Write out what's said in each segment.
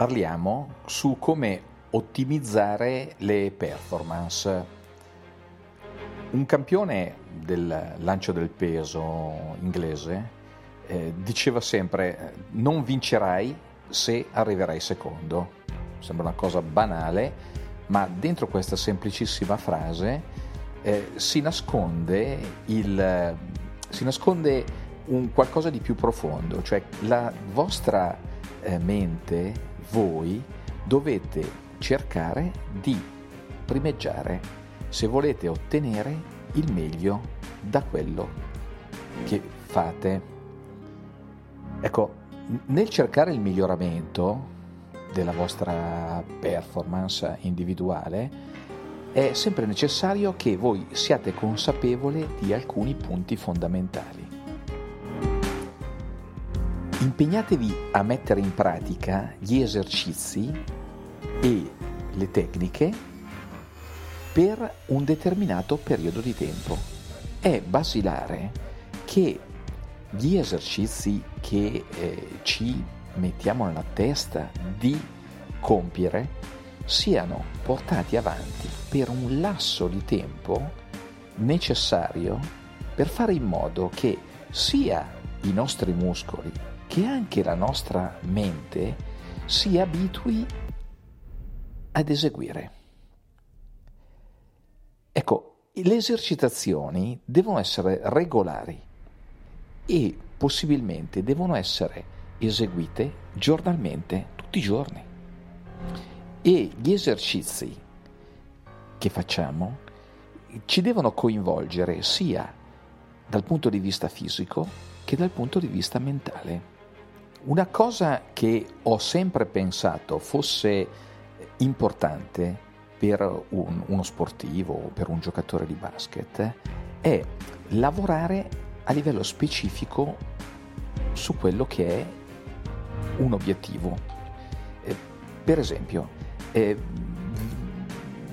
parliamo su come ottimizzare le performance. Un campione del lancio del peso inglese eh, diceva sempre non vincerai se arriverai secondo. Sembra una cosa banale, ma dentro questa semplicissima frase eh, si nasconde il, si nasconde un qualcosa di più profondo, cioè la vostra eh, mente, voi, dovete cercare di primeggiare se volete ottenere il meglio da quello che fate. Ecco, nel cercare il miglioramento della vostra performance individuale, è sempre necessario che voi siate consapevoli di alcuni punti fondamentali. Impegnatevi a mettere in pratica gli esercizi e le tecniche per un determinato periodo di tempo. È basilare che gli esercizi che eh, ci mettiamo nella testa di compiere siano portati avanti per un lasso di tempo necessario per fare in modo che sia i nostri muscoli che anche la nostra mente si abitui ad eseguire. Ecco, le esercitazioni devono essere regolari e possibilmente devono essere eseguite giornalmente, tutti i giorni. E gli esercizi che facciamo ci devono coinvolgere sia dal punto di vista fisico che dal punto di vista mentale. Una cosa che ho sempre pensato fosse importante per un, uno sportivo o per un giocatore di basket è lavorare a livello specifico su quello che è un obiettivo. Eh, per esempio, eh,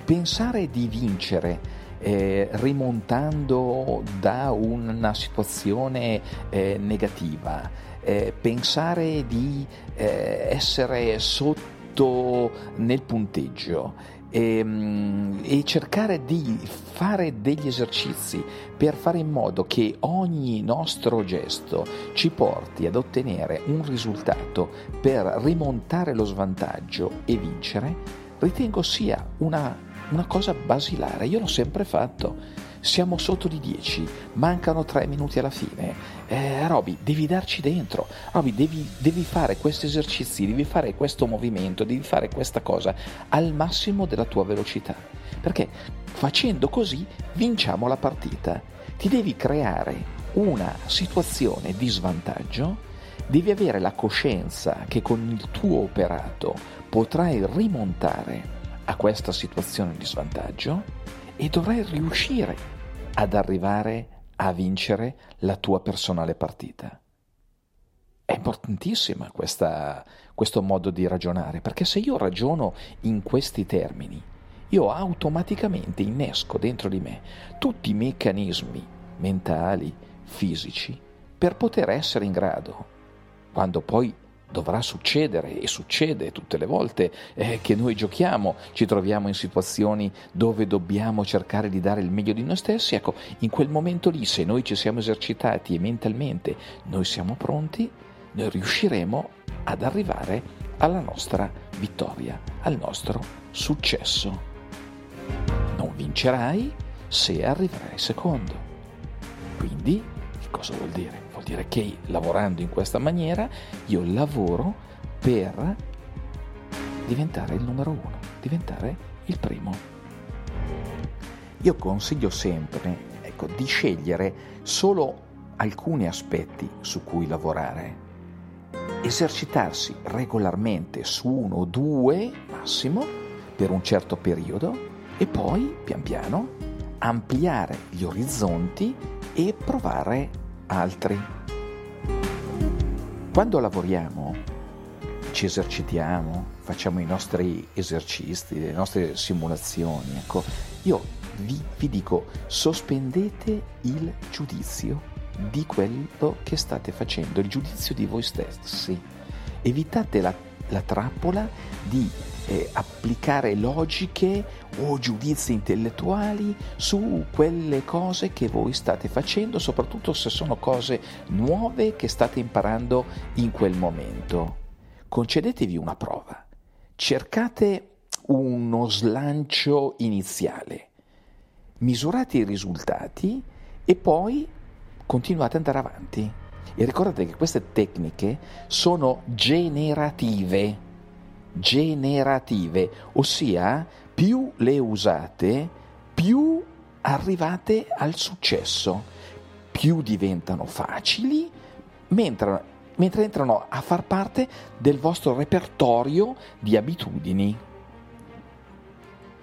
pensare di vincere eh, rimontando da una situazione eh, negativa, eh, pensare di eh, essere sotto nel punteggio e, ehm, e, cercare di fare degli esercizi per fare in modo che ogni nostro gesto ci porti ad ottenere un risultato per rimontare lo svantaggio e vincere, ritengo sia una, una cosa basilare. Io l'ho sempre fatto siamo sotto di 10, mancano 3 minuti alla fine. Eh, Roby, devi darci dentro. Roby, devi, devi fare questi esercizi, devi fare questo movimento, devi fare questa cosa al massimo della tua velocità. Perché facendo così vinciamo la partita. Ti devi creare una situazione di svantaggio, devi avere la coscienza che con il tuo operato potrai rimontare a questa situazione di svantaggio e dovrai riuscire ad arrivare a vincere la tua personale partita. È importantissima questa, questo modo di ragionare, perché se io ragiono in questi termini, io automaticamente innesco dentro di me tutti i meccanismi mentali, fisici, per poter essere in grado, quando poi dovrà succedere e succede tutte le volte eh, che noi giochiamo, ci troviamo in situazioni dove dobbiamo cercare di dare il meglio di noi stessi, ecco, in quel momento lì se noi ci siamo esercitati e mentalmente noi siamo pronti, noi riusciremo ad arrivare alla nostra vittoria, al nostro successo. Non vincerai se arriverai secondo. Quindi, che cosa vuol dire? Dire che lavorando in questa maniera io lavoro per diventare il numero uno, diventare il primo. Io consiglio sempre ecco, di scegliere solo alcuni aspetti su cui lavorare, esercitarsi regolarmente su uno o due massimo per un certo periodo e poi pian piano ampliare gli orizzonti e provare altri. Quando lavoriamo, ci esercitiamo, facciamo i nostri esercizi, le nostre simulazioni, ecco, io vi, vi dico, sospendete il giudizio di quello che state facendo, il giudizio di voi stessi. Evitate la, la trappola di eh, applicare logiche o giudizi intellettuali su quelle cose che voi state facendo, soprattutto se sono cose nuove che state imparando in quel momento. Concedetevi una prova, cercate uno slancio iniziale, misurate i risultati e poi continuate ad andare avanti. E ricordate che queste tecniche sono generative generative, ossia più le usate, più arrivate al successo, più diventano facili, mentre, mentre entrano a far parte del vostro repertorio di abitudini.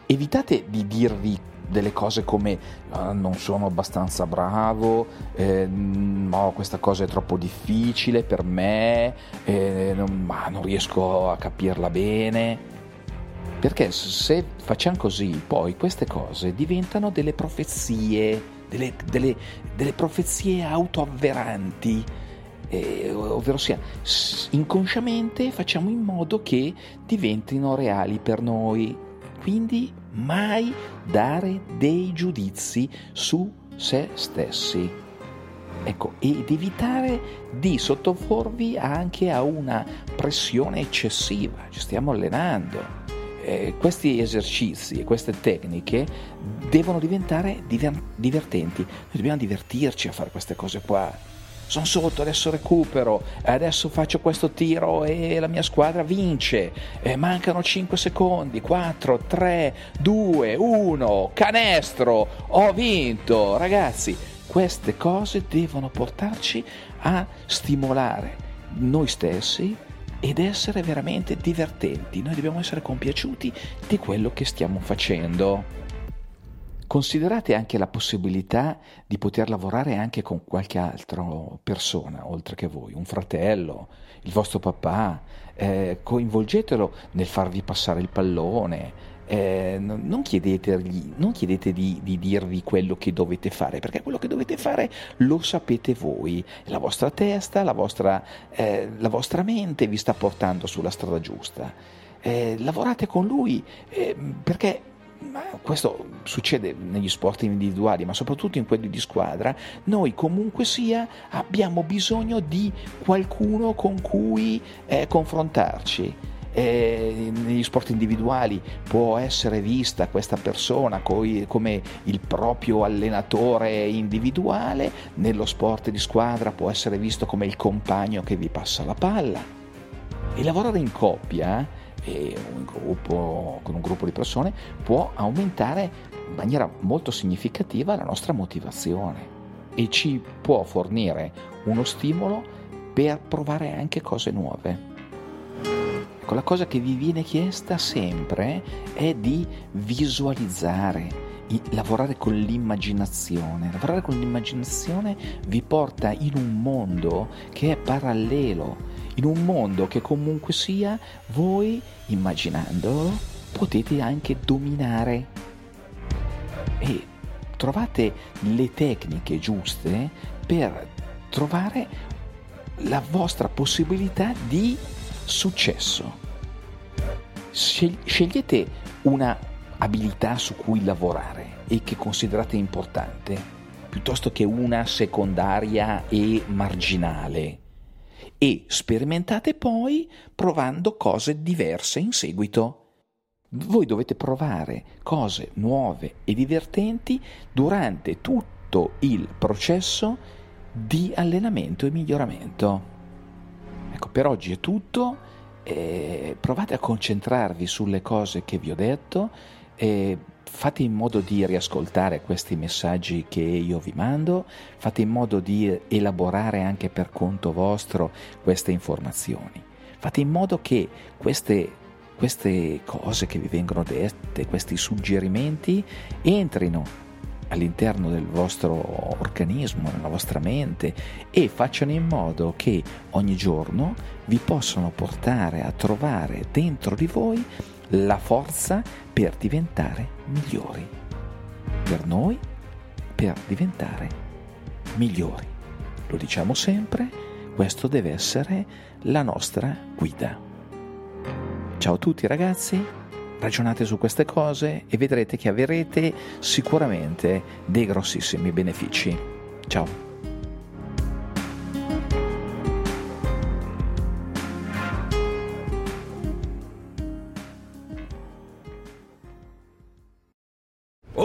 Evitate di dirvi delle cose come ah, non sono abbastanza bravo, eh, no, questa cosa è troppo difficile per me, eh, non, ma non riesco a capirla bene. Perché se facciamo così, poi queste cose diventano delle profezie, delle, delle, delle profezie autoavveranti. Eh, ovvero sia, inconsciamente facciamo in modo che diventino reali per noi. Quindi mai dare dei giudizi su se stessi. Ecco, ed evitare di sottoporvi anche a una pressione eccessiva. Ci stiamo allenando. Eh, questi esercizi e queste tecniche devono diventare diver- divertenti. Noi dobbiamo divertirci a fare queste cose qua sono sotto, adesso recupero, adesso faccio questo tiro e la mia squadra vince. E mancano 5 secondi, 4, 3, 2, 1, canestro, ho vinto. Ragazzi, queste cose devono portarci a stimolare noi stessi ed essere veramente divertenti. Noi dobbiamo essere compiaciuti di quello che stiamo facendo. Considerate anche la possibilità di poter lavorare anche con qualche altra persona, oltre che voi, un fratello, il vostro papà, eh, coinvolgetelo nel farvi passare il pallone, eh, non, chiedetegli, non chiedete di, di, dirvi quello che dovete fare, perché quello che dovete fare lo sapete voi, la vostra testa, la vostra, eh, la vostra mente vi sta portando sulla strada giusta. Eh, lavorate con lui eh, perché questo succede negli sport individuali, ma soprattutto in quelli di squadra, noi comunque sia abbiamo bisogno di qualcuno con cui eh, confrontarci. Eh, negli sport individuali può essere vista questa persona coi, come il proprio allenatore individuale, nello sport di squadra può essere visto come il compagno che vi passa la palla. E lavorare in coppia e un gruppo, con un gruppo di persone può aumentare in maniera molto significativa la nostra motivazione e ci può fornire uno stimolo per provare anche cose nuove. Ecco, la cosa che vi viene chiesta sempre è di visualizzare, lavorare con l'immaginazione. Lavorare con l'immaginazione vi porta in un mondo che è parallelo, in un mondo che comunque sia voi, immaginandolo, potete anche dominare. E trovate le tecniche giuste per trovare la vostra possibilità di successo. Scegliete una abilità su cui lavorare e che considerate importante, piuttosto che una secondaria e marginale. E sperimentate poi provando cose diverse in seguito. Voi dovete provare cose nuove e divertenti durante tutto il processo di allenamento e miglioramento. Ecco, per oggi è tutto. Eh, provate a concentrarvi sulle cose che vi ho detto e fate in modo di riascoltare questi messaggi che io vi mando, fate in modo di elaborare anche per conto vostro queste informazioni. Fate in modo che queste, queste cose che vi vengono dette, questi suggerimenti, entrino all'interno del vostro organismo, nella vostra mente e facciano in modo che ogni giorno vi possano portare a trovare dentro di voi la forza per diventare migliori. Per noi, per diventare migliori. Lo diciamo sempre, questo deve essere la nostra guida. Ciao a tutti ragazzi ragionate su queste cose e vedrete che avrete sicuramente dei grossissimi benefici. Ciao!